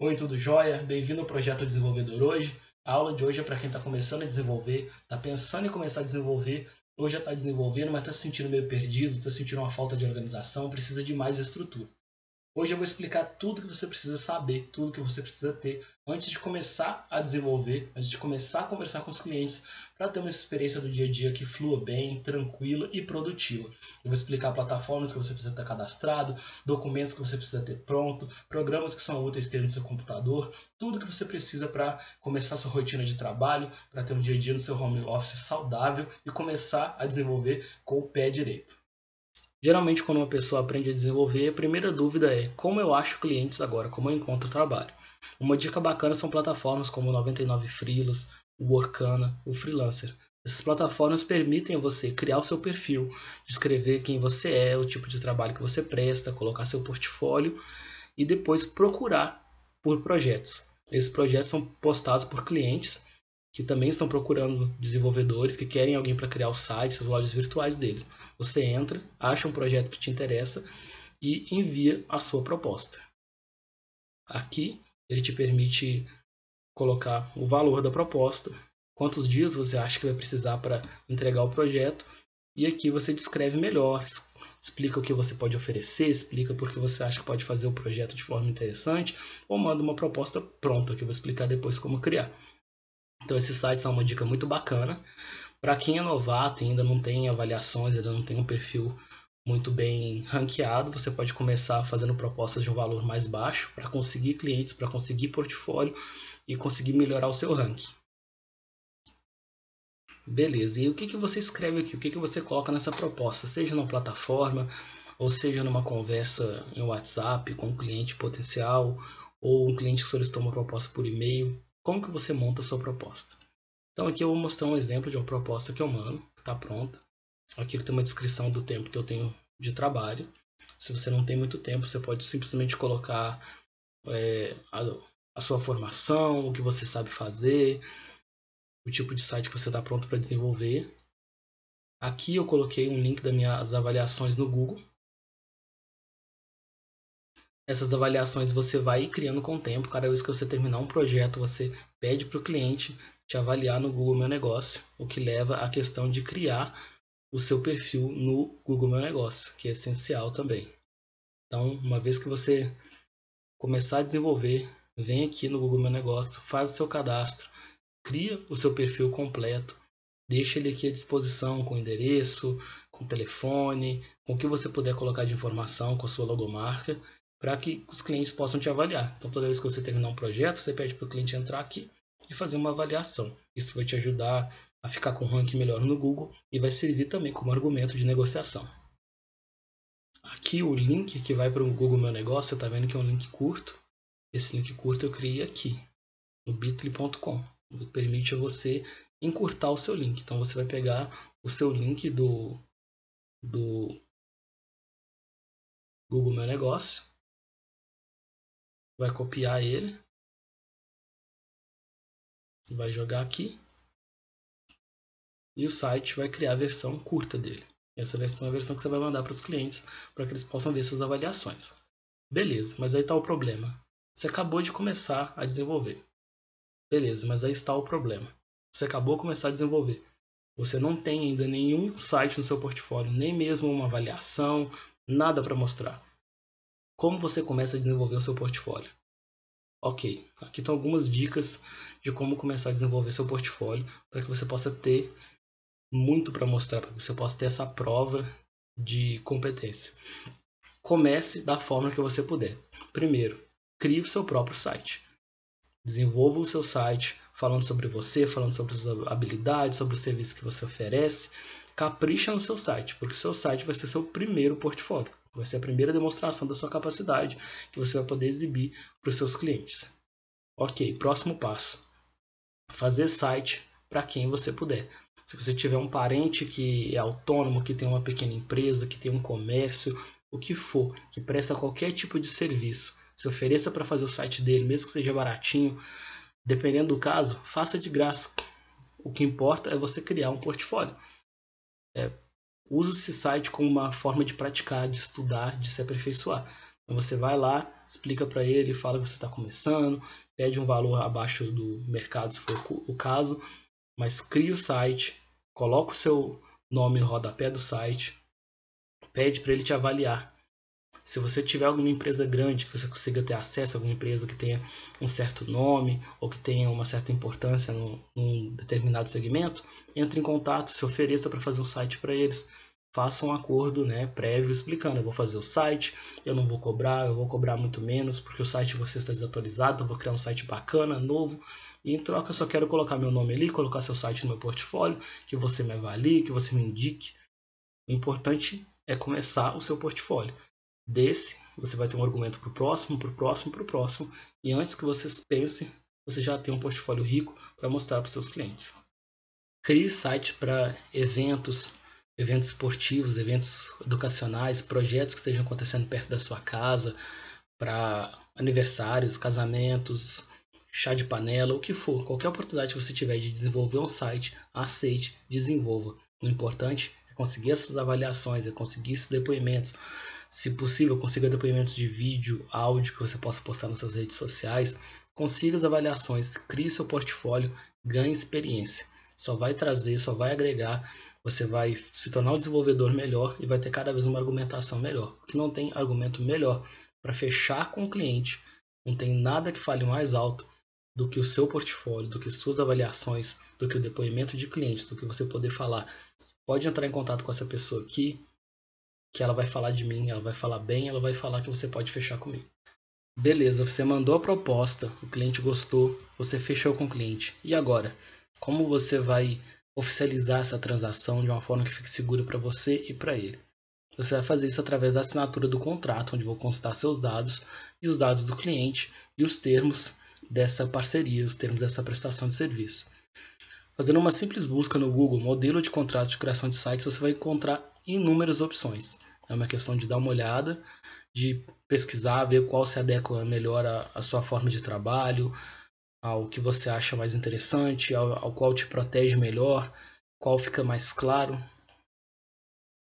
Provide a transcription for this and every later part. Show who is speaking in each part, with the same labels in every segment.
Speaker 1: Oi, tudo jóia? Bem-vindo ao Projeto Desenvolvedor hoje. A aula de hoje é para quem está começando a desenvolver, está pensando em começar a desenvolver, ou já está desenvolvendo, mas está se sentindo meio perdido, está sentindo uma falta de organização, precisa de mais estrutura. Hoje eu vou explicar tudo que você precisa saber, tudo que você precisa ter antes de começar a desenvolver, antes de começar a conversar com os clientes, para ter uma experiência do dia a dia que flua bem, tranquila e produtiva. Eu vou explicar plataformas que você precisa ter cadastrado, documentos que você precisa ter pronto, programas que são úteis ter no seu computador, tudo que você precisa para começar a sua rotina de trabalho, para ter um dia a dia no seu home office saudável e começar a desenvolver com o pé direito. Geralmente, quando uma pessoa aprende a desenvolver, a primeira dúvida é como eu acho clientes agora, como eu encontro trabalho. Uma dica bacana são plataformas como 99 Freelas, o Workana, o Freelancer. Essas plataformas permitem a você criar o seu perfil, descrever quem você é, o tipo de trabalho que você presta, colocar seu portfólio e depois procurar por projetos. Esses projetos são postados por clientes que também estão procurando desenvolvedores que querem alguém para criar os sites, as lojas virtuais deles. Você entra, acha um projeto que te interessa e envia a sua proposta. Aqui ele te permite colocar o valor da proposta, quantos dias você acha que vai precisar para entregar o projeto e aqui você descreve melhor, explica o que você pode oferecer, explica por que você acha que pode fazer o projeto de forma interessante ou manda uma proposta pronta que eu vou explicar depois como criar. Então esses sites são uma dica muito bacana. Para quem é novato e ainda não tem avaliações, ainda não tem um perfil muito bem ranqueado, você pode começar fazendo propostas de um valor mais baixo para conseguir clientes, para conseguir portfólio e conseguir melhorar o seu ranking. Beleza, e o que, que você escreve aqui? O que, que você coloca nessa proposta? Seja numa plataforma, ou seja numa conversa em WhatsApp com um cliente potencial, ou um cliente que solicitou uma proposta por e-mail como que você monta a sua proposta. Então aqui eu vou mostrar um exemplo de uma proposta que eu mando, que está pronta. Aqui tem uma descrição do tempo que eu tenho de trabalho. Se você não tem muito tempo, você pode simplesmente colocar é, a, a sua formação, o que você sabe fazer, o tipo de site que você está pronto para desenvolver. Aqui eu coloquei um link das minhas avaliações no Google. Essas avaliações você vai criando com o tempo. Cada vez que você terminar um projeto, você pede para o cliente te avaliar no Google Meu Negócio, o que leva à questão de criar o seu perfil no Google Meu Negócio, que é essencial também. Então, uma vez que você começar a desenvolver, vem aqui no Google Meu Negócio, faz o seu cadastro, cria o seu perfil completo, deixa ele aqui à disposição com endereço, com telefone, com o que você puder colocar de informação com a sua logomarca para que os clientes possam te avaliar. Então, toda vez que você terminar um projeto, você pede para o cliente entrar aqui e fazer uma avaliação. Isso vai te ajudar a ficar com um ranking melhor no Google e vai servir também como argumento de negociação. Aqui o link que vai para o Google Meu Negócio, você está vendo que é um link curto. Esse link curto eu criei aqui, no bit.ly.com. Permite você encurtar o seu link. Então você vai pegar o seu link do, do Google Meu Negócio vai copiar ele, vai jogar aqui e o site vai criar a versão curta dele. Essa versão é a versão que você vai mandar para os clientes para que eles possam ver suas avaliações. Beleza, mas aí está o problema. Você acabou de começar a desenvolver. Beleza, mas aí está o problema. Você acabou de começar a desenvolver. Você não tem ainda nenhum site no seu portfólio, nem mesmo uma avaliação, nada para mostrar. Como você começa a desenvolver o seu portfólio? Ok, aqui estão algumas dicas de como começar a desenvolver seu portfólio para que você possa ter muito para mostrar, para que você possa ter essa prova de competência. Comece da forma que você puder. Primeiro, crie o seu próprio site. Desenvolva o seu site falando sobre você, falando sobre as habilidades, sobre o serviço que você oferece. Capricha no seu site, porque o seu site vai ser seu primeiro portfólio. Vai ser a primeira demonstração da sua capacidade que você vai poder exibir para os seus clientes. Ok, próximo passo. Fazer site para quem você puder. Se você tiver um parente que é autônomo, que tem uma pequena empresa, que tem um comércio, o que for, que presta qualquer tipo de serviço, se ofereça para fazer o site dele, mesmo que seja baratinho, dependendo do caso, faça de graça. O que importa é você criar um portfólio. É, Usa esse site como uma forma de praticar, de estudar, de se aperfeiçoar. Então você vai lá, explica para ele, fala que você está começando, pede um valor abaixo do mercado se for o caso, mas cria o site, coloca o seu nome no rodapé do site, pede para ele te avaliar. Se você tiver alguma empresa grande que você consiga ter acesso, alguma empresa que tenha um certo nome ou que tenha uma certa importância num, determinado segmento, entre em contato, se ofereça para fazer um site para eles. Faça um acordo né, prévio explicando: eu vou fazer o site, eu não vou cobrar, eu vou cobrar muito menos porque o site você está desatualizado, eu vou criar um site bacana, novo. E em troca eu só quero colocar meu nome ali, colocar seu site no meu portfólio, que você me avalie, que você me indique. O importante é começar o seu portfólio. Desse, você vai ter um argumento para o próximo, para o próximo, para o próximo. E antes que vocês pensem, você já tem um portfólio rico para mostrar para os seus clientes. Crie site para eventos, eventos esportivos, eventos educacionais, projetos que estejam acontecendo perto da sua casa, para aniversários, casamentos, chá de panela, o que for. Qualquer oportunidade que você tiver de desenvolver um site, aceite, desenvolva. O importante é conseguir essas avaliações, é conseguir esses depoimentos. Se possível, consiga depoimentos de vídeo, áudio que você possa postar nas suas redes sociais. Consiga as avaliações, crie seu portfólio, ganhe experiência. Só vai trazer, só vai agregar. Você vai se tornar um desenvolvedor melhor e vai ter cada vez uma argumentação melhor. Que não tem argumento melhor para fechar com o cliente, não tem nada que fale mais alto do que o seu portfólio, do que suas avaliações, do que o depoimento de clientes, do que você poder falar. Pode entrar em contato com essa pessoa aqui, que ela vai falar de mim, ela vai falar bem, ela vai falar que você pode fechar comigo. Beleza, você mandou a proposta, o cliente gostou, você fechou com o cliente. E agora? Como você vai oficializar essa transação de uma forma que fique segura para você e para ele? Você vai fazer isso através da assinatura do contrato, onde vou constar seus dados e os dados do cliente e os termos dessa parceria, os termos dessa prestação de serviço. Fazendo uma simples busca no Google, modelo de contrato de criação de sites, você vai encontrar inúmeras opções. É uma questão de dar uma olhada, de pesquisar, ver qual se adequa melhor à, sua forma de trabalho, ao que você acha mais interessante, ao, ao qual te protege melhor, qual fica mais claro.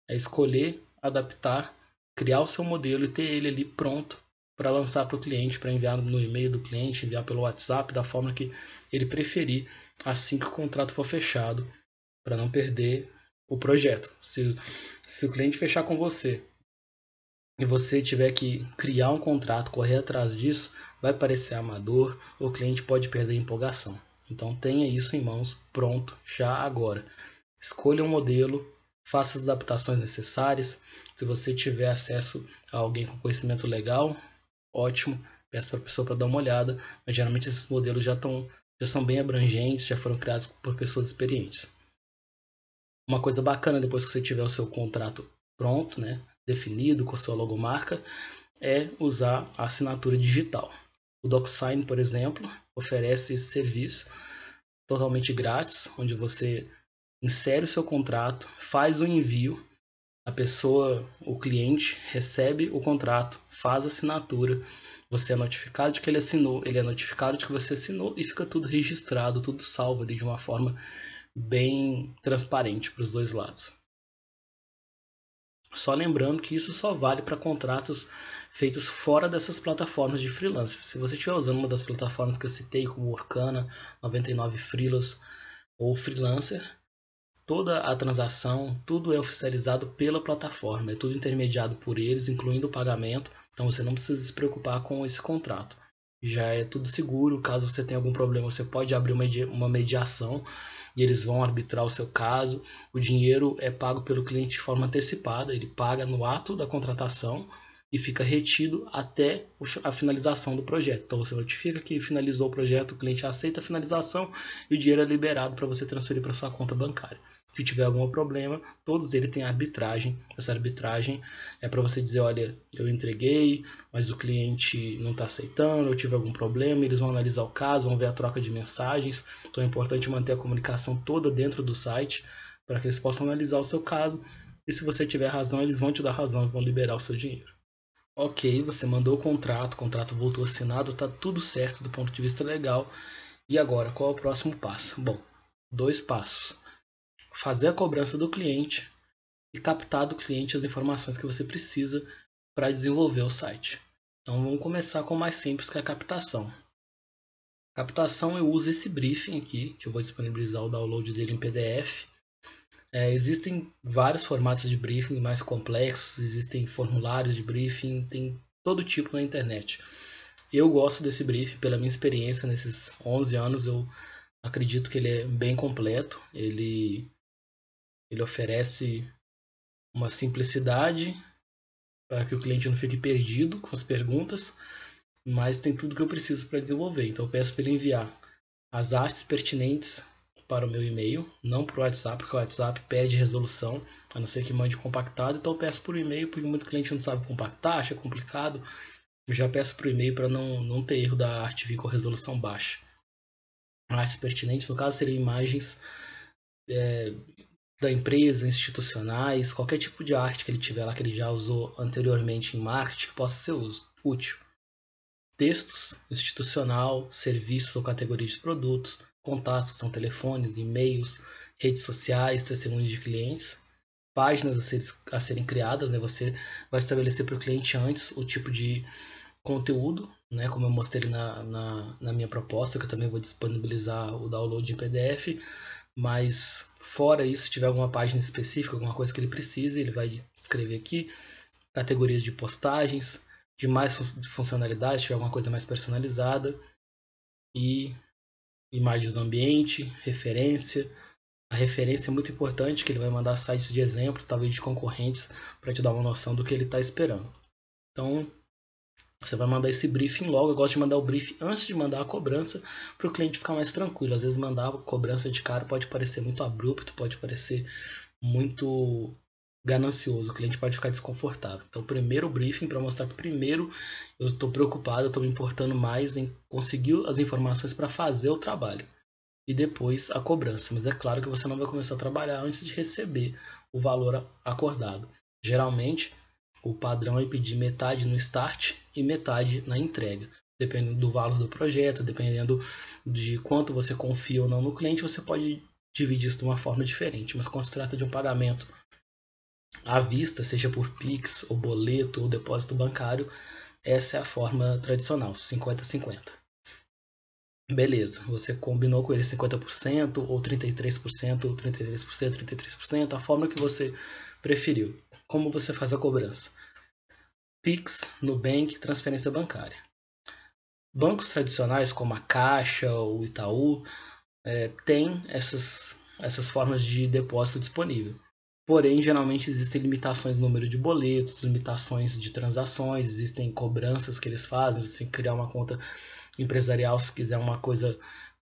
Speaker 1: É escolher, adaptar, criar o seu modelo e ter ele ali pronto para lançar para o cliente, para enviar no e-mail do cliente, enviar pelo WhatsApp, da forma que ele preferir, assim que o contrato for fechado, para não perder o projeto. Se, se o cliente fechar com você e você tiver que criar um contrato, correr atrás disso, vai parecer amador, o cliente pode perder a empolgação. Então tenha isso em mãos, pronto, já agora. Escolha um modelo, faça as adaptações necessárias. Se você tiver acesso a alguém com conhecimento legal, ótimo, peço para a pessoa para dar uma olhada, mas geralmente esses modelos já, estão, já são bem abrangentes, já foram criados por pessoas experientes. Uma coisa bacana depois que você tiver o seu contrato pronto, né, definido com a sua logomarca, é usar a assinatura digital. O DocSign, por exemplo, oferece esse serviço totalmente grátis, onde você insere o seu contrato, faz o envio a pessoa, o cliente, recebe o contrato, faz a assinatura, você é notificado de que ele assinou, ele é notificado de que você assinou e fica tudo registrado, tudo salvo ali de uma forma bem transparente para os dois lados. Só lembrando que isso só vale para contratos feitos fora dessas plataformas de freelance. Se você estiver usando uma das plataformas que eu citei, como Orkana, 99 Freelas ou Freelancer, toda a transação, tudo é oficializado pela plataforma, é tudo intermediado por eles, incluindo o pagamento, então você não precisa se preocupar com esse contrato. Já é tudo seguro, caso você tenha algum problema, você pode abrir uma mediação e eles vão arbitrar o seu caso. O dinheiro é pago pelo cliente de forma antecipada, ele paga no ato da contratação e fica retido até a finalização do projeto. Então você notifica que finalizou o projeto, o cliente aceita a finalização e o dinheiro é liberado para você transferir para sua conta bancária. Se tiver algum problema, todos eles têm arbitragem. Essa arbitragem é para você dizer, olha, eu entreguei, mas o cliente não está aceitando, eu tive algum problema, eles vão analisar o caso, vão ver a troca de mensagens. Então é importante manter a comunicação toda dentro do site para que eles possam analisar o seu caso. E se você tiver razão, eles vão te dar razão e vão liberar o seu dinheiro. Ok, você mandou o contrato, o contrato voltou assinado, está tudo certo do ponto de vista legal. E agora, qual é o próximo passo? Bom, dois passos. Fazer a cobrança do cliente e captar do cliente as informações que você precisa para desenvolver o site. Então vamos começar com o mais simples que é a captação. Captação eu uso esse briefing aqui, que eu vou disponibilizar o download dele em PDF. É, existem vários formatos de briefing mais complexos, existem formulários de briefing, tem todo tipo na internet. Eu gosto desse briefing pela minha experiência nesses 11 anos, eu acredito que ele é bem completo, ele, ele oferece uma simplicidade para que o cliente não fique perdido com as perguntas, mas tem tudo que eu preciso para desenvolver. Então eu peço para ele enviar as artes pertinentes para o meu e-mail, não para o WhatsApp, porque o WhatsApp pede resolução, a não ser que mande compactado. Então eu peço por e-mail, porque muito cliente não sabe compactar, acha complicado. Eu já peço por e-mail para não, não ter erro da arte vir com resolução baixa. Artes pertinentes, no caso, seriam imagens é, da empresa, institucionais, qualquer tipo de arte que ele tiver lá que ele já usou anteriormente em marketing que possa ser útil. Textos, institucional, serviços ou categorias de produtos, contatos, que são telefones, e-mails, redes sociais, testemunhos de clientes, páginas a, ser, a serem criadas, né? Você vai estabelecer para o cliente antes o tipo de conteúdo, né? Como eu mostrei na, na, na minha proposta, que eu também vou disponibilizar o download em PDF, mas fora isso, se tiver alguma página específica, alguma coisa que ele precise, ele vai escrever aqui, categorias de postagens, de mais funcionalidades, se tiver alguma coisa mais personalizada, e imagens do ambiente, referência. A referência é muito importante, que ele vai mandar sites de exemplo, talvez de concorrentes, para te dar uma noção do que ele está esperando. Então, você vai mandar esse briefing logo. Eu gosto de mandar o briefing antes de mandar a cobrança, para o cliente ficar mais tranquilo. Às vezes, mandar a cobrança de cara pode parecer muito abrupto, pode parecer muito ganancioso, o cliente pode ficar desconfortável. Então, primeiro briefing para mostrar que primeiro eu estou preocupado, estou me importando mais em conseguir as informações para fazer o trabalho. E depois a cobrança. Mas é claro que você não vai começar a trabalhar antes de receber o valor acordado. Geralmente, o padrão é pedir metade no start e metade na entrega. Dependendo do valor do projeto, dependendo de quanto você confia ou não no cliente, você pode dividir isso de uma forma diferente. Mas quando se trata de um pagamento à vista, seja por Pix, ou boleto, ou depósito bancário, essa é a forma tradicional, 50-50. Beleza, você combinou com ele 50%, ou 33%, ou 33%, 33%, a forma que você preferiu. Como você faz a cobrança? Pix, Nubank, transferência bancária. Bancos tradicionais como a Caixa ou Itaú é, têm essas, essas formas de depósito disponível. Porém, geralmente existem limitações no número de boletos, limitações de transações, existem cobranças que eles fazem, você tem que criar uma conta empresarial se quiser uma coisa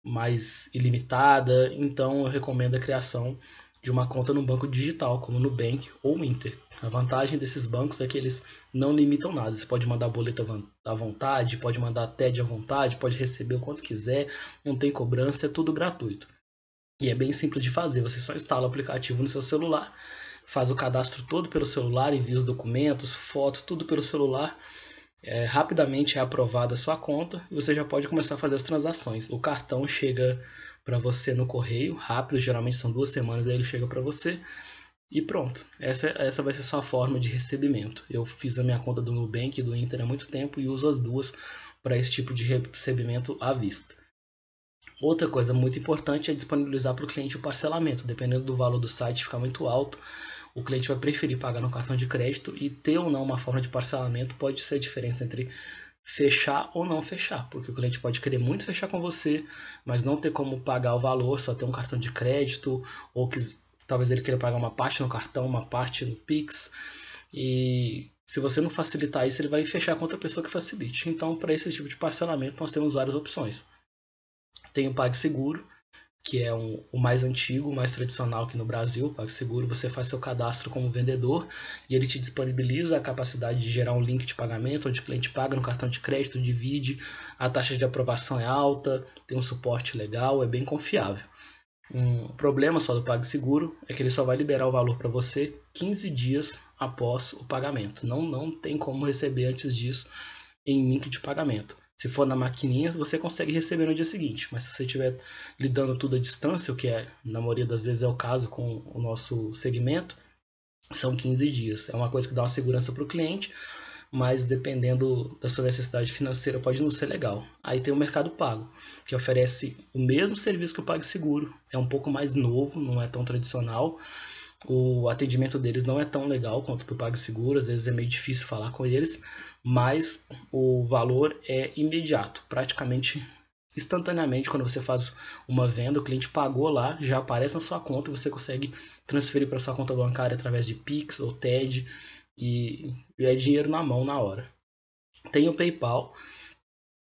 Speaker 1: mais ilimitada. Então, eu recomendo a criação de uma conta no banco digital, como Nubank ou Inter. A vantagem desses bancos é que eles não limitam nada. Você pode mandar boleto à vontade, pode mandar TED à vontade, pode receber o quanto quiser, não tem cobrança, é tudo gratuito. E é bem simples de fazer, você só instala o aplicativo no seu celular, faz o cadastro todo pelo celular, envia os documentos, foto, tudo pelo celular. É, rapidamente é aprovada a sua conta e você já pode começar a fazer as transações. O cartão chega para você no correio, rápido, geralmente são duas semanas, aí ele chega para você e pronto. Essa, essa vai ser sua forma de recebimento. Eu fiz a minha conta do Nubank e do Inter há muito tempo e uso as duas para esse tipo de recebimento à vista. Outra coisa muito importante é disponibilizar para o cliente o parcelamento. Dependendo do valor do site ficar muito alto, o cliente vai preferir pagar no cartão de crédito e ter ou não uma forma de parcelamento pode ser a diferença entre fechar ou não fechar, porque o cliente pode querer muito fechar com você, mas não ter como pagar o valor, só ter um cartão de crédito, ou que talvez ele queira pagar uma parte no cartão, uma parte no Pix, e se você não facilitar isso, ele vai fechar com outra pessoa que facilite. Então, para esse tipo de parcelamento, nós temos várias opções. Tem o PagSeguro, que é um, o mais antigo, o mais tradicional aqui no Brasil. O PagSeguro, você faz seu cadastro como vendedor e ele te disponibiliza a capacidade de gerar um link de pagamento, onde o cliente paga no cartão de crédito, divide, a taxa de aprovação é alta, tem um suporte legal, é bem confiável. Um problema só do PagSeguro é que ele só vai liberar o valor para você 15 dias após o pagamento. Não, não tem como receber antes disso em link de pagamento. Se for na maquininha, você consegue receber no dia seguinte. Mas se você estiver lidando tudo à distância, o que é, na maioria das vezes é o caso com o nosso segmento, são 15 dias. É uma coisa que dá uma segurança para o cliente, mas dependendo da sua necessidade financeira pode não ser legal. Aí tem o Mercado Pago, que oferece o mesmo serviço que o PagSeguro, é um pouco mais novo, não é tão tradicional. O atendimento deles não é tão legal quanto do PagSeguro, às vezes é meio difícil falar com eles, mas o valor é imediato, praticamente instantaneamente quando você faz uma venda, o cliente pagou lá, já aparece na sua conta você consegue transferir para sua conta bancária através de Pix ou TED e, e é dinheiro na mão na hora. Tem o PayPal,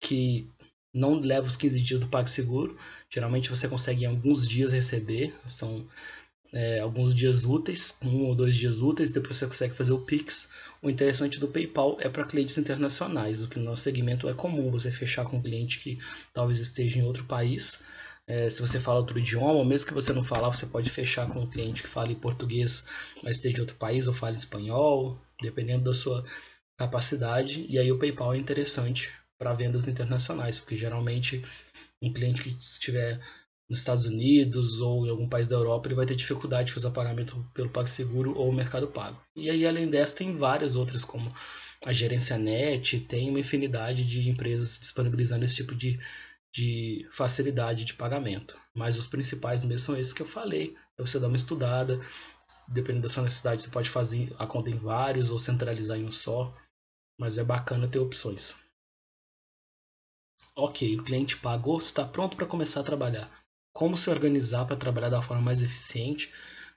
Speaker 1: que não leva os 15 dias do PagSeguro, geralmente você consegue em alguns dias receber, são é, alguns dias úteis, um ou dois dias úteis, depois você consegue fazer o Pix. O interessante do PayPal é para clientes internacionais, o que no nosso segmento é comum você fechar com um cliente que talvez esteja em outro país. É, se você fala outro idioma, mesmo que você não falar, você pode fechar com um cliente que fale português, mas esteja em outro país ou fale espanhol, dependendo da sua capacidade. E aí o PayPal é interessante para vendas internacionais, porque geralmente um cliente que estiver nos Estados Unidos ou em algum país da Europa, ele vai ter dificuldade de fazer o pagamento pelo PagSeguro ou Mercado Pago. E aí, além dessa, tem várias outras, como a Gerência Net, tem uma infinidade de empresas disponibilizando esse tipo de, de facilidade de pagamento. Mas os principais mesmo são esses que eu falei. É você dar uma estudada, dependendo da sua necessidade, você pode fazer a conta em vários ou centralizar em um só. Mas é bacana ter opções. Ok, o cliente pagou, está pronto para começar a trabalhar como se organizar para trabalhar da forma mais eficiente,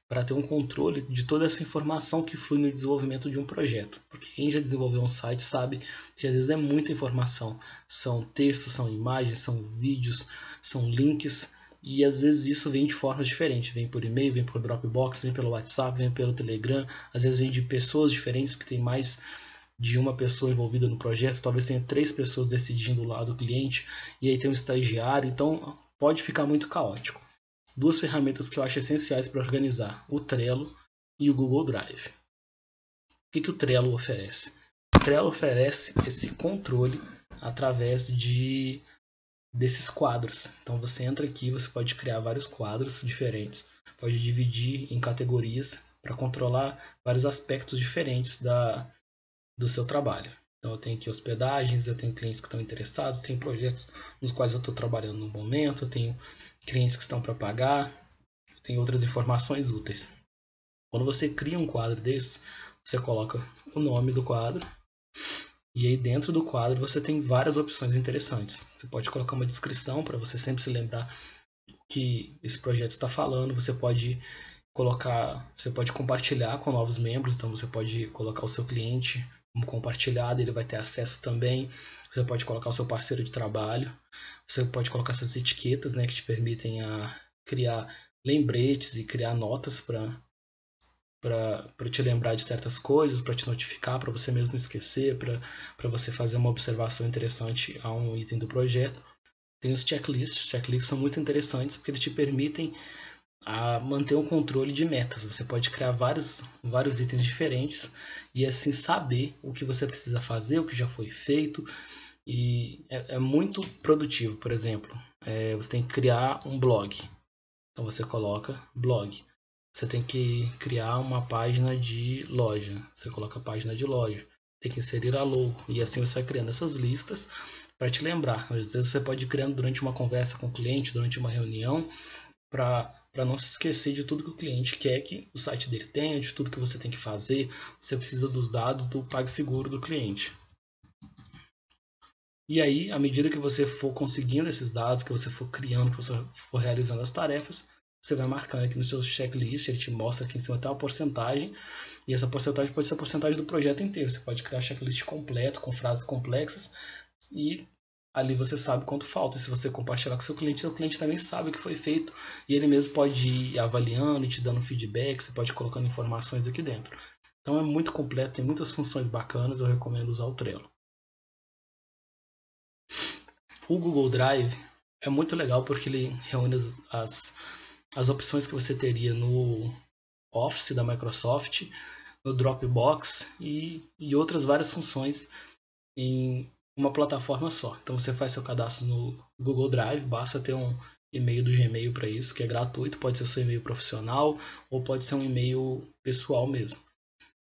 Speaker 1: para ter um controle de toda essa informação que flui no desenvolvimento de um projeto. Porque quem já desenvolveu um site sabe que às vezes é muita informação. São textos, são imagens, são vídeos, são links. E às vezes isso vem de formas diferentes. Vem por e-mail, vem por Dropbox, vem pelo WhatsApp, vem pelo Telegram. Às vezes vem de pessoas diferentes, porque tem mais de uma pessoa envolvida no projeto. Talvez tenha três pessoas decidindo lá do cliente. E aí tem um estagiário. Então pode ficar muito caótico. Duas ferramentas que eu acho essenciais para organizar: o Trello e o Google Drive. O que, que o Trello oferece? O Trello oferece esse controle através de desses quadros. Então você entra aqui, você pode criar vários quadros diferentes, pode dividir em categorias para controlar vários aspectos diferentes da, do seu trabalho. Então eu tenho aqui hospedagens, eu tenho clientes que estão interessados, tenho projetos nos quais eu estou trabalhando no momento, eu tenho clientes que estão para pagar, tenho outras informações úteis. Quando você cria um quadro desse, você coloca o nome do quadro e aí dentro do quadro você tem várias opções interessantes. Você pode colocar uma descrição para você sempre se lembrar que esse projeto está falando. Você pode colocar, você pode compartilhar com novos membros. Então você pode colocar o seu cliente como compartilhado, ele vai ter acesso também. Você pode colocar o seu parceiro de trabalho, você pode colocar essas etiquetas né, que te permitem a criar lembretes e criar notas para para te lembrar de certas coisas, para te notificar, para você mesmo esquecer, para você fazer uma observação interessante a um item do projeto. Tem os checklists, checklists são muito interessantes porque eles te permitem a manter um controle de metas. Você pode criar vários, vários itens diferentes e assim saber o que você precisa fazer, o que já foi feito. E é, é muito produtivo. Por exemplo, é, você tem que criar um blog. Então você coloca blog. Você tem que criar uma página de loja. Você coloca a página de loja. Tem que inserir a logo. E assim você vai criando essas listas para te lembrar. Às vezes você pode ir criando durante uma conversa com o cliente, durante uma reunião, para para não se esquecer de tudo que o cliente quer que o site dele tenha, de tudo que você tem que fazer. Você precisa dos dados do PagSeguro do cliente. E aí, à medida que você for conseguindo esses dados, que você for criando, que você for realizando as tarefas, você vai marcando aqui no seu checklist, ele te mostra aqui em cima até uma porcentagem, e essa porcentagem pode ser a porcentagem do projeto inteiro. Você pode criar checklist completo, com frases complexas, e ali você sabe quanto falta. E se você compartilhar com seu cliente, seu cliente também sabe o que foi feito e ele mesmo pode ir avaliando e te dando feedback, você pode ir colocando informações aqui dentro. Então é muito completo, tem muitas funções bacanas, eu recomendo usar o Trello. O Google Drive é muito legal porque ele reúne as, as, as opções que você teria no Office da Microsoft, no Dropbox e, e outras várias funções em uma plataforma só. Então você faz seu cadastro no Google Drive, basta ter um e-mail do Gmail para isso, que é gratuito, pode ser seu e-mail profissional ou pode ser um e-mail pessoal mesmo.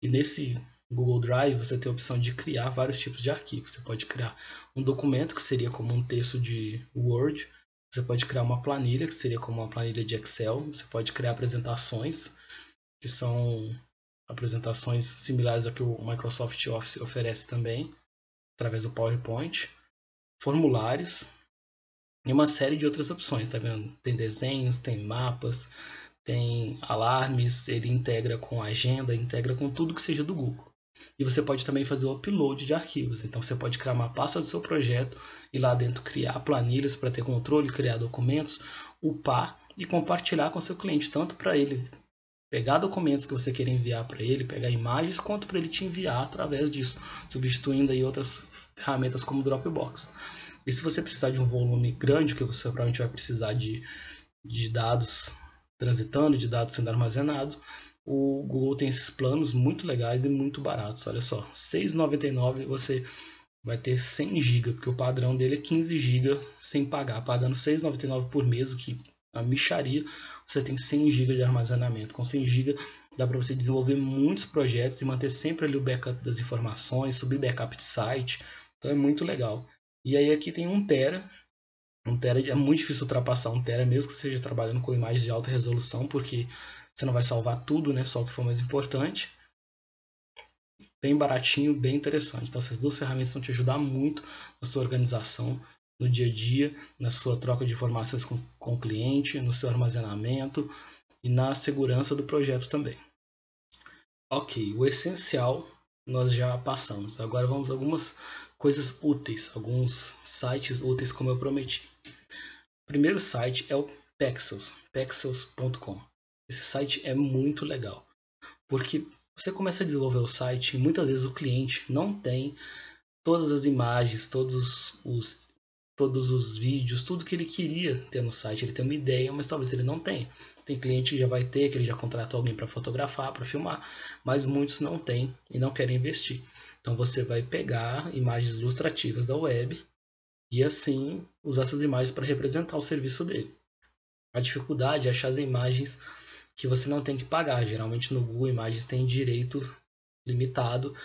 Speaker 1: E nesse Google Drive, você tem a opção de criar vários tipos de arquivos. Você pode criar um documento, que seria como um texto de Word. Você pode criar uma planilha, que seria como uma planilha de Excel. Você pode criar apresentações, que são apresentações similares ao que o Microsoft Office oferece também, através do PowerPoint. Formulários, e uma série de outras opções, tá vendo? Tem desenhos, tem mapas, tem alarmes, ele integra com a agenda, integra com tudo que seja do Google. E você pode também fazer o upload de arquivos. Então você pode criar uma pasta do seu projeto e lá dentro criar planilhas para ter controle, criar documentos, upar e compartilhar com seu cliente, tanto para ele pegar documentos que você quer enviar para ele, pegar imagens, quanto para ele te enviar através disso, substituindo aí outras ferramentas como Dropbox. E se você precisar de um volume grande, que você provavelmente vai precisar de, de dados transitando, de dados sendo armazenados, o Google tem esses planos muito legais e muito baratos. Olha só, R$ 6,99 você vai ter 100 GB, porque o padrão dele é 15 GB sem pagar, pagando R$ 6,99 por mês, o que a micharia, você tem 100 GB de armazenamento. Com 100 GB dá para você desenvolver muitos projetos e manter sempre ali o backup das informações, subir backup de site. Então é muito legal. E aí aqui tem 1 tera. 1 tera é muito difícil ultrapassar 1 tera, mesmo que seja trabalhando com imagens de alta resolução, porque você não vai salvar tudo, né? Só o que for mais importante. Bem baratinho, bem interessante. Então essas duas ferramentas vão te ajudar muito na sua organização, no dia a dia, na sua troca de informações com, com o cliente, no seu armazenamento e na segurança do projeto também. Ok, o essencial nós já passamos. Agora vamos a algumas coisas úteis, alguns sites úteis como eu prometi. O primeiro site é o Pexels, pexels.com. Esse site é muito legal, porque você começa a desenvolver o site e muitas vezes o cliente não tem todas as imagens, todos os todos os vídeos, tudo que ele queria ter no site. Ele tem uma ideia, mas talvez ele não tenha. Tem cliente que já vai ter, que ele já contratou alguém para fotografar, para filmar, mas muitos não têm e não querem investir. Então você vai pegar imagens ilustrativas da web e assim usar essas imagens para representar o serviço dele. A dificuldade é achar as imagens que você não tem que pagar. Geralmente no Google Imagens tem direito limitado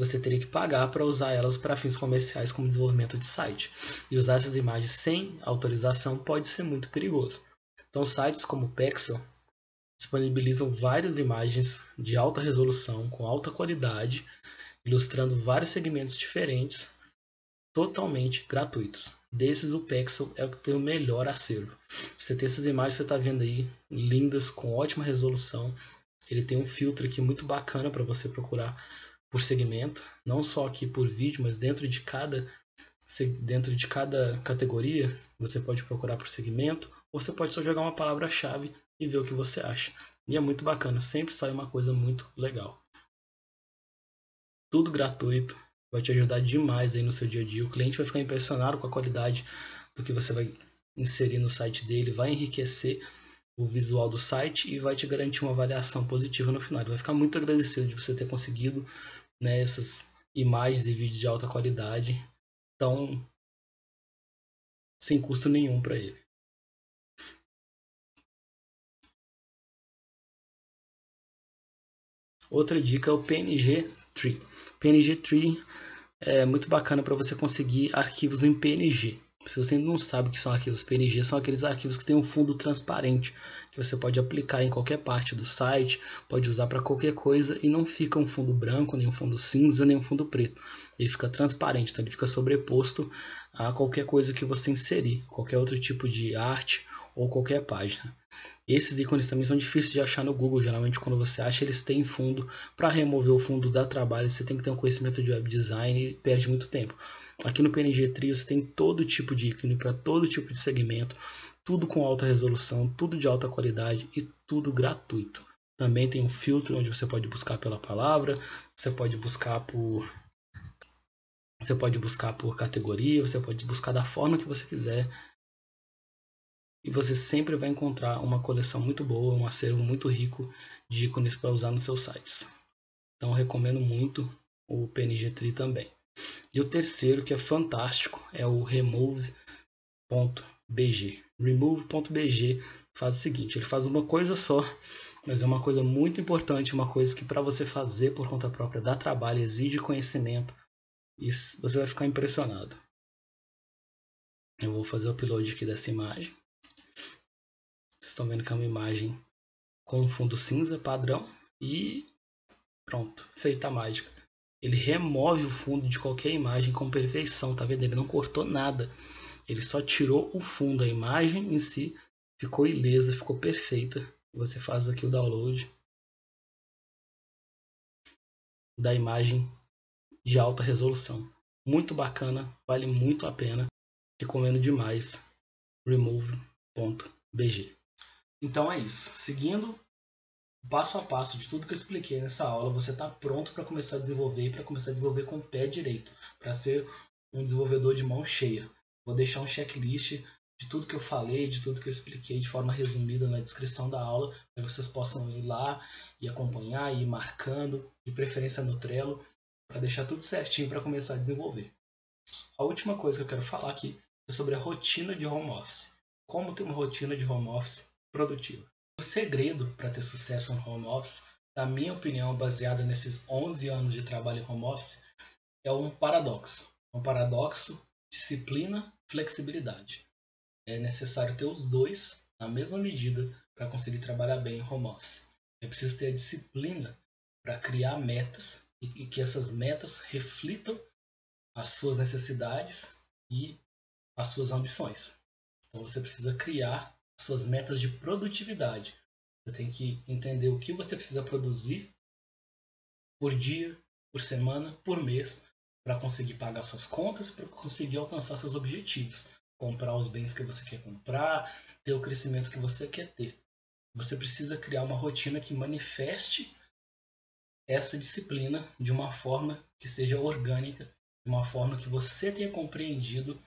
Speaker 1: você teria que pagar para usar elas para fins comerciais como desenvolvimento de site. E usar essas imagens sem autorização pode ser muito perigoso. Então, sites como o Pexel disponibilizam várias imagens de alta resolução, com alta qualidade, ilustrando vários segmentos diferentes, totalmente gratuitos. Desses, o Pexel é o que tem o melhor acervo. Você tem essas imagens que você está vendo aí, lindas, com ótima resolução. Ele tem um filtro aqui muito bacana para você procurar por segmento, não só aqui por vídeo, mas dentro de cada dentro de cada categoria, você pode procurar por segmento, ou você pode só jogar uma palavra-chave e ver o que você acha. E é muito bacana, sempre sai uma coisa muito legal. Tudo gratuito, vai te ajudar demais aí no seu dia a dia. O cliente vai ficar impressionado com a qualidade do que você vai inserir no site dele, vai enriquecer o visual do site e vai te garantir uma avaliação positiva no final. Ele vai ficar muito agradecido de você ter conseguido né, essas imagens e vídeos de alta qualidade tão sem custo nenhum para ele. Outra dica é o PNG Tree. PNG Tree é muito bacana para você conseguir arquivos em PNG. Se você não sabe o que são arquivos PNG, são aqueles arquivos que têm um fundo transparente, que você pode aplicar em qualquer parte do site, pode usar para qualquer coisa e não fica um fundo branco, nem um fundo cinza, nem um fundo preto. Ele fica transparente, então ele fica sobreposto a qualquer coisa que você inserir, qualquer outro tipo de arte ou qualquer página. Esses ícones também são difíceis de achar no Google, geralmente quando você acha eles têm fundo. Para remover o fundo dá trabalho, você tem que ter um conhecimento de web design e perde muito tempo. Aqui no PNG Trio você tem todo tipo de ícone para todo tipo de segmento, tudo com alta resolução, tudo de alta qualidade e tudo gratuito. Também tem um filtro onde você pode buscar pela palavra, você pode buscar por você pode buscar por categoria, você pode buscar da forma que você quiser. E você sempre vai encontrar uma coleção muito boa, um acervo muito rico de ícones para usar nos seus sites. Então recomendo muito o PNG Tree também. E o terceiro, que é fantástico, é o remove.bg. Remove.bg faz o seguinte, ele faz uma coisa só, Mas é uma coisa muito importante, uma coisa que para você fazer por conta própria dá trabalho, exige conhecimento. E você vai ficar impressionado. Eu vou fazer o upload aqui dessa imagem. Vocês estão vendo que é uma imagem com um fundo cinza padrão e pronto, feita a mágica. Ele remove o fundo de qualquer imagem com perfeição, tá vendo? Ele não cortou nada. Ele só tirou o fundo, a imagem em si ficou ilesa, ficou perfeita. Você faz aqui o download da imagem de alta resolução. Muito bacana, vale muito a pena. Recomendo demais. Remove.bg. Então é isso. Seguindo passo a passo de tudo que eu expliquei nessa aula, você está pronto para começar a desenvolver e para começar a desenvolver com o pé direito, para ser um desenvolvedor de mão cheia. Vou deixar um checklist de tudo que eu falei, de tudo que eu expliquei de forma resumida na descrição da aula, para que vocês possam ir lá e acompanhar e ir marcando, de preferência no Trello, para deixar tudo certinho para começar a desenvolver. A última coisa que eu quero falar aqui é sobre a rotina de home office. Como ter uma rotina de home office produtiva. O segredo para ter sucesso no home office, na minha opinião, baseada nesses 11 anos de trabalho em home office, é um paradoxo. Um paradoxo, disciplina, flexibilidade. É necessário ter os dois na mesma medida para conseguir trabalhar bem em home office. É preciso ter a disciplina para criar metas e que essas metas reflitam as suas necessidades e as suas ambições. Então você precisa criar suas metas de produtividade. Você tem que entender o que você precisa produzir por dia, por semana, por mês, para conseguir pagar suas contas, para conseguir alcançar seus objetivos. Comprar os bens que você quer comprar, ter o crescimento que você quer ter. Você precisa criar uma rotina que manifeste essa disciplina de uma forma que seja orgânica, de uma forma que você tenha compreendido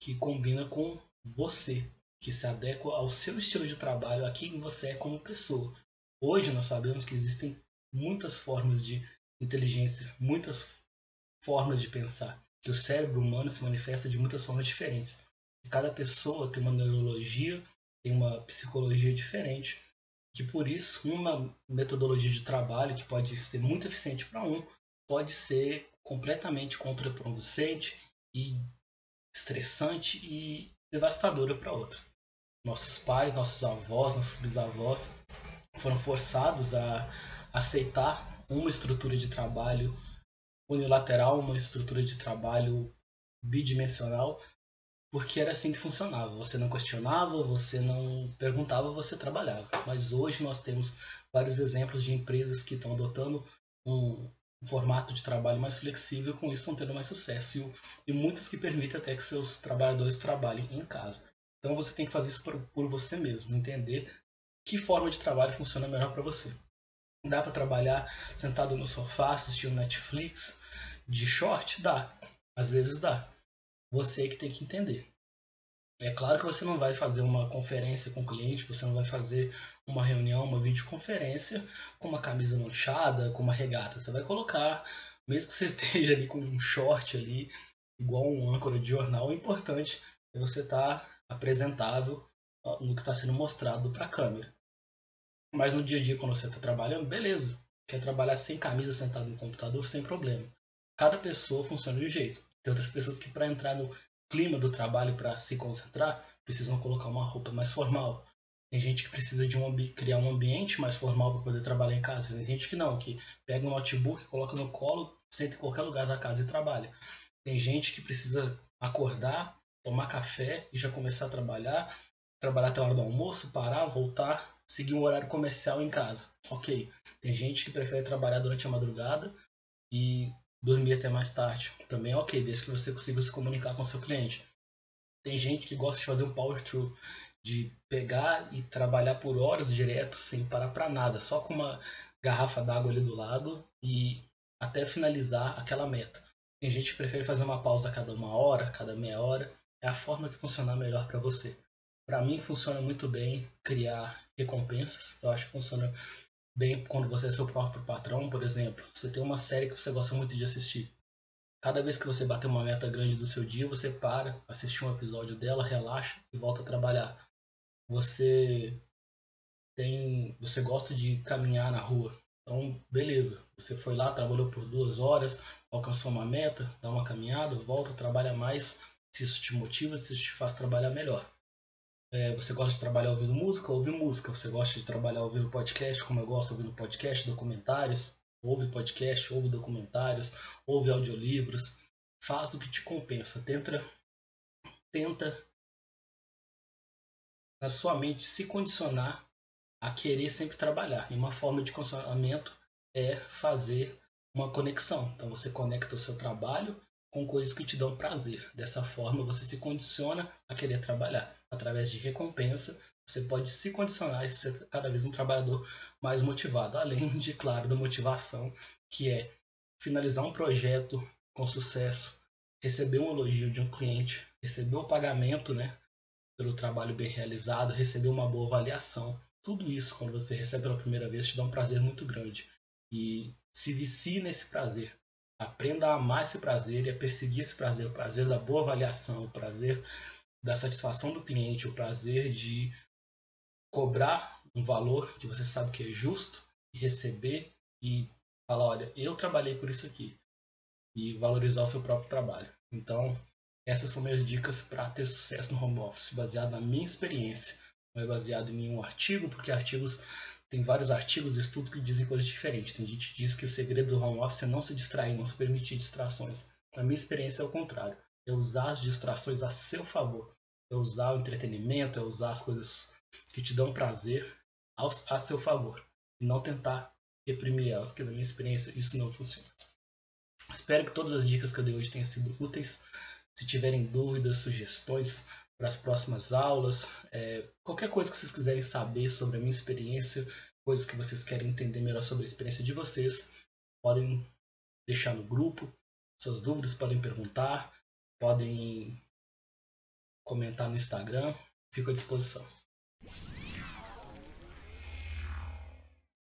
Speaker 1: que combina com você, que se adequa ao seu estilo de trabalho, a quem você é como pessoa. Hoje nós sabemos que existem muitas formas de inteligência, muitas formas de pensar, que o cérebro humano se manifesta de muitas formas diferentes. Cada pessoa tem uma neurologia, tem uma psicologia diferente, que por isso uma metodologia de trabalho que pode ser muito eficiente para um, pode ser completamente contraproducente e estressante e devastadora para outro. Nossos pais, nossos avós, nossos bisavós foram forçados a aceitar uma estrutura de trabalho unilateral, uma estrutura de trabalho bidimensional, porque era assim que funcionava. Você não questionava, você não perguntava, você trabalhava. Mas hoje nós temos vários exemplos de empresas que estão adotando um, formato de trabalho mais flexível, com isso estão tendo mais sucesso. E, e muitas que permitem até que seus trabalhadores trabalhem em casa. Então você tem que fazer isso por, por você mesmo, entender que forma de trabalho funciona melhor para você. Dá para trabalhar sentado no sofá assistindo Netflix de short? Dá. Às vezes dá. Você é que tem que entender. É claro que você não vai fazer uma conferência com o cliente, você não vai fazer uma reunião, uma videoconferência com uma camisa manchada, com uma regata. Você vai colocar, mesmo que você esteja ali com um short ali, igual um âncora de jornal, o importante é você estar tá apresentável no que está sendo mostrado para a câmera. Mas no dia a dia, quando você está trabalhando, beleza. Quer trabalhar sem camisa sentado no computador, sem problema. Cada pessoa funciona de um jeito. Tem outras pessoas que, para entrar no clima do trabalho, para se concentrar, precisam colocar uma roupa mais formal. Tem gente que precisa de um, criar um ambiente mais formal para poder trabalhar em casa. Tem gente que não, que pega um notebook, coloca no colo, senta em qualquer lugar da casa e trabalha. Tem gente que precisa acordar, tomar café e já começar a trabalhar, trabalhar até a hora do almoço, parar, voltar, seguir um horário comercial em casa. Ok. Tem gente que prefere trabalhar durante a madrugada e dormir até mais tarde. Também é ok, desde que você consiga se comunicar com seu cliente. Tem gente que gosta de fazer um power through, de pegar e trabalhar por horas direto, sem parar para nada, só com uma garrafa d'água ali do lado e até finalizar aquela meta. Tem gente que prefere fazer uma pausa a cada uma hora, cada meia hora é a forma que funcionar melhor para você. Para mim funciona muito bem criar recompensas. Eu acho que funciona bem quando você é seu próprio patrão, por exemplo. Você tem uma série que você gosta muito de assistir. Cada vez que você bater uma meta grande do seu dia, você para, assiste um episódio dela, relaxa e volta a trabalhar. Você tem, você gosta de caminhar na rua. Então, beleza. Você foi lá, trabalhou por duas horas, alcançou uma meta, dá uma caminhada, volta, trabalha mais. Se isso te motiva, se isso te faz trabalhar melhor. É, você gosta de trabalhar ouvindo música? Ouve música. Você gosta de trabalhar ouvindo podcast, como eu gosto, ouvindo podcast, documentários? Ouve podcast, ouve documentários, ouve audiolivros. Faz o que te compensa. Tenta, tenta na sua mente se condicionar a querer sempre trabalhar. E uma forma de condicionamento é fazer uma conexão. Então você conecta o seu trabalho com coisas que te dão prazer. Dessa forma você se condiciona a querer trabalhar. Através de recompensa, você pode se condicionar e ser cada vez um trabalhador mais motivado. Além de, claro, da motivação, que é finalizar um projeto com sucesso, receber um elogio de um cliente, receber o pagamento né, pelo trabalho bem realizado, receber uma boa avaliação. Tudo isso, quando você recebe pela primeira vez, te dá um prazer muito grande. E se vicie nesse prazer. Aprenda a amar esse prazer e a perseguir esse prazer. O prazer da boa avaliação, o prazer da satisfação do cliente, o prazer de cobrar um valor que você sabe que é justo e receber e falar, olha, eu trabalhei por isso aqui e valorizar o seu próprio trabalho. Então, essas são minhas dicas para ter sucesso no home office, baseado na minha experiência. Não é baseado em nenhum artigo, porque artigos tem vários artigos estudos que dizem coisas diferentes. Tem gente que diz que o segredo do home office é não se distrair, não se permitir distrações. A minha experiência é o contrário. É usar as distrações a seu favor. É usar o entretenimento, é usar as coisas que te dão prazer a seu favor. E não tentar reprimir elas, que na minha experiência isso não funciona. Espero que todas as dicas que eu dei hoje tenham sido úteis. Se tiverem dúvidas, sugestões para as próximas aulas, é, qualquer coisa que vocês quiserem saber sobre a minha experiência, coisas que vocês querem entender melhor sobre a experiência de vocês, podem deixar no grupo. Suas dúvidas podem perguntar, podem comentar no Instagram. Fico à disposição.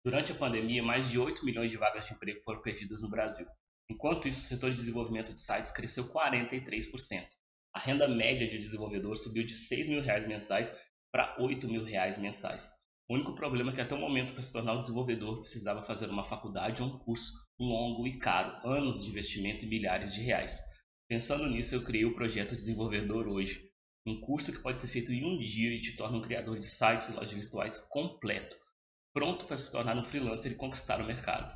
Speaker 2: Durante a pandemia, mais de 8 milhões de vagas de emprego foram perdidas no Brasil. Enquanto isso, o setor de desenvolvimento de sites cresceu 43%. A renda média de desenvolvedor subiu de 6 mil reais mensais para 8 mil reais mensais. O único problema é que até o momento para se tornar um desenvolvedor precisava fazer uma faculdade ou um curso longo e caro, anos de investimento e milhares de reais. Pensando nisso, eu criei o projeto Desenvolvedor Hoje, um curso que pode ser feito em um dia e te torna um criador de sites e lojas virtuais completo, pronto para se tornar um freelancer e conquistar o mercado.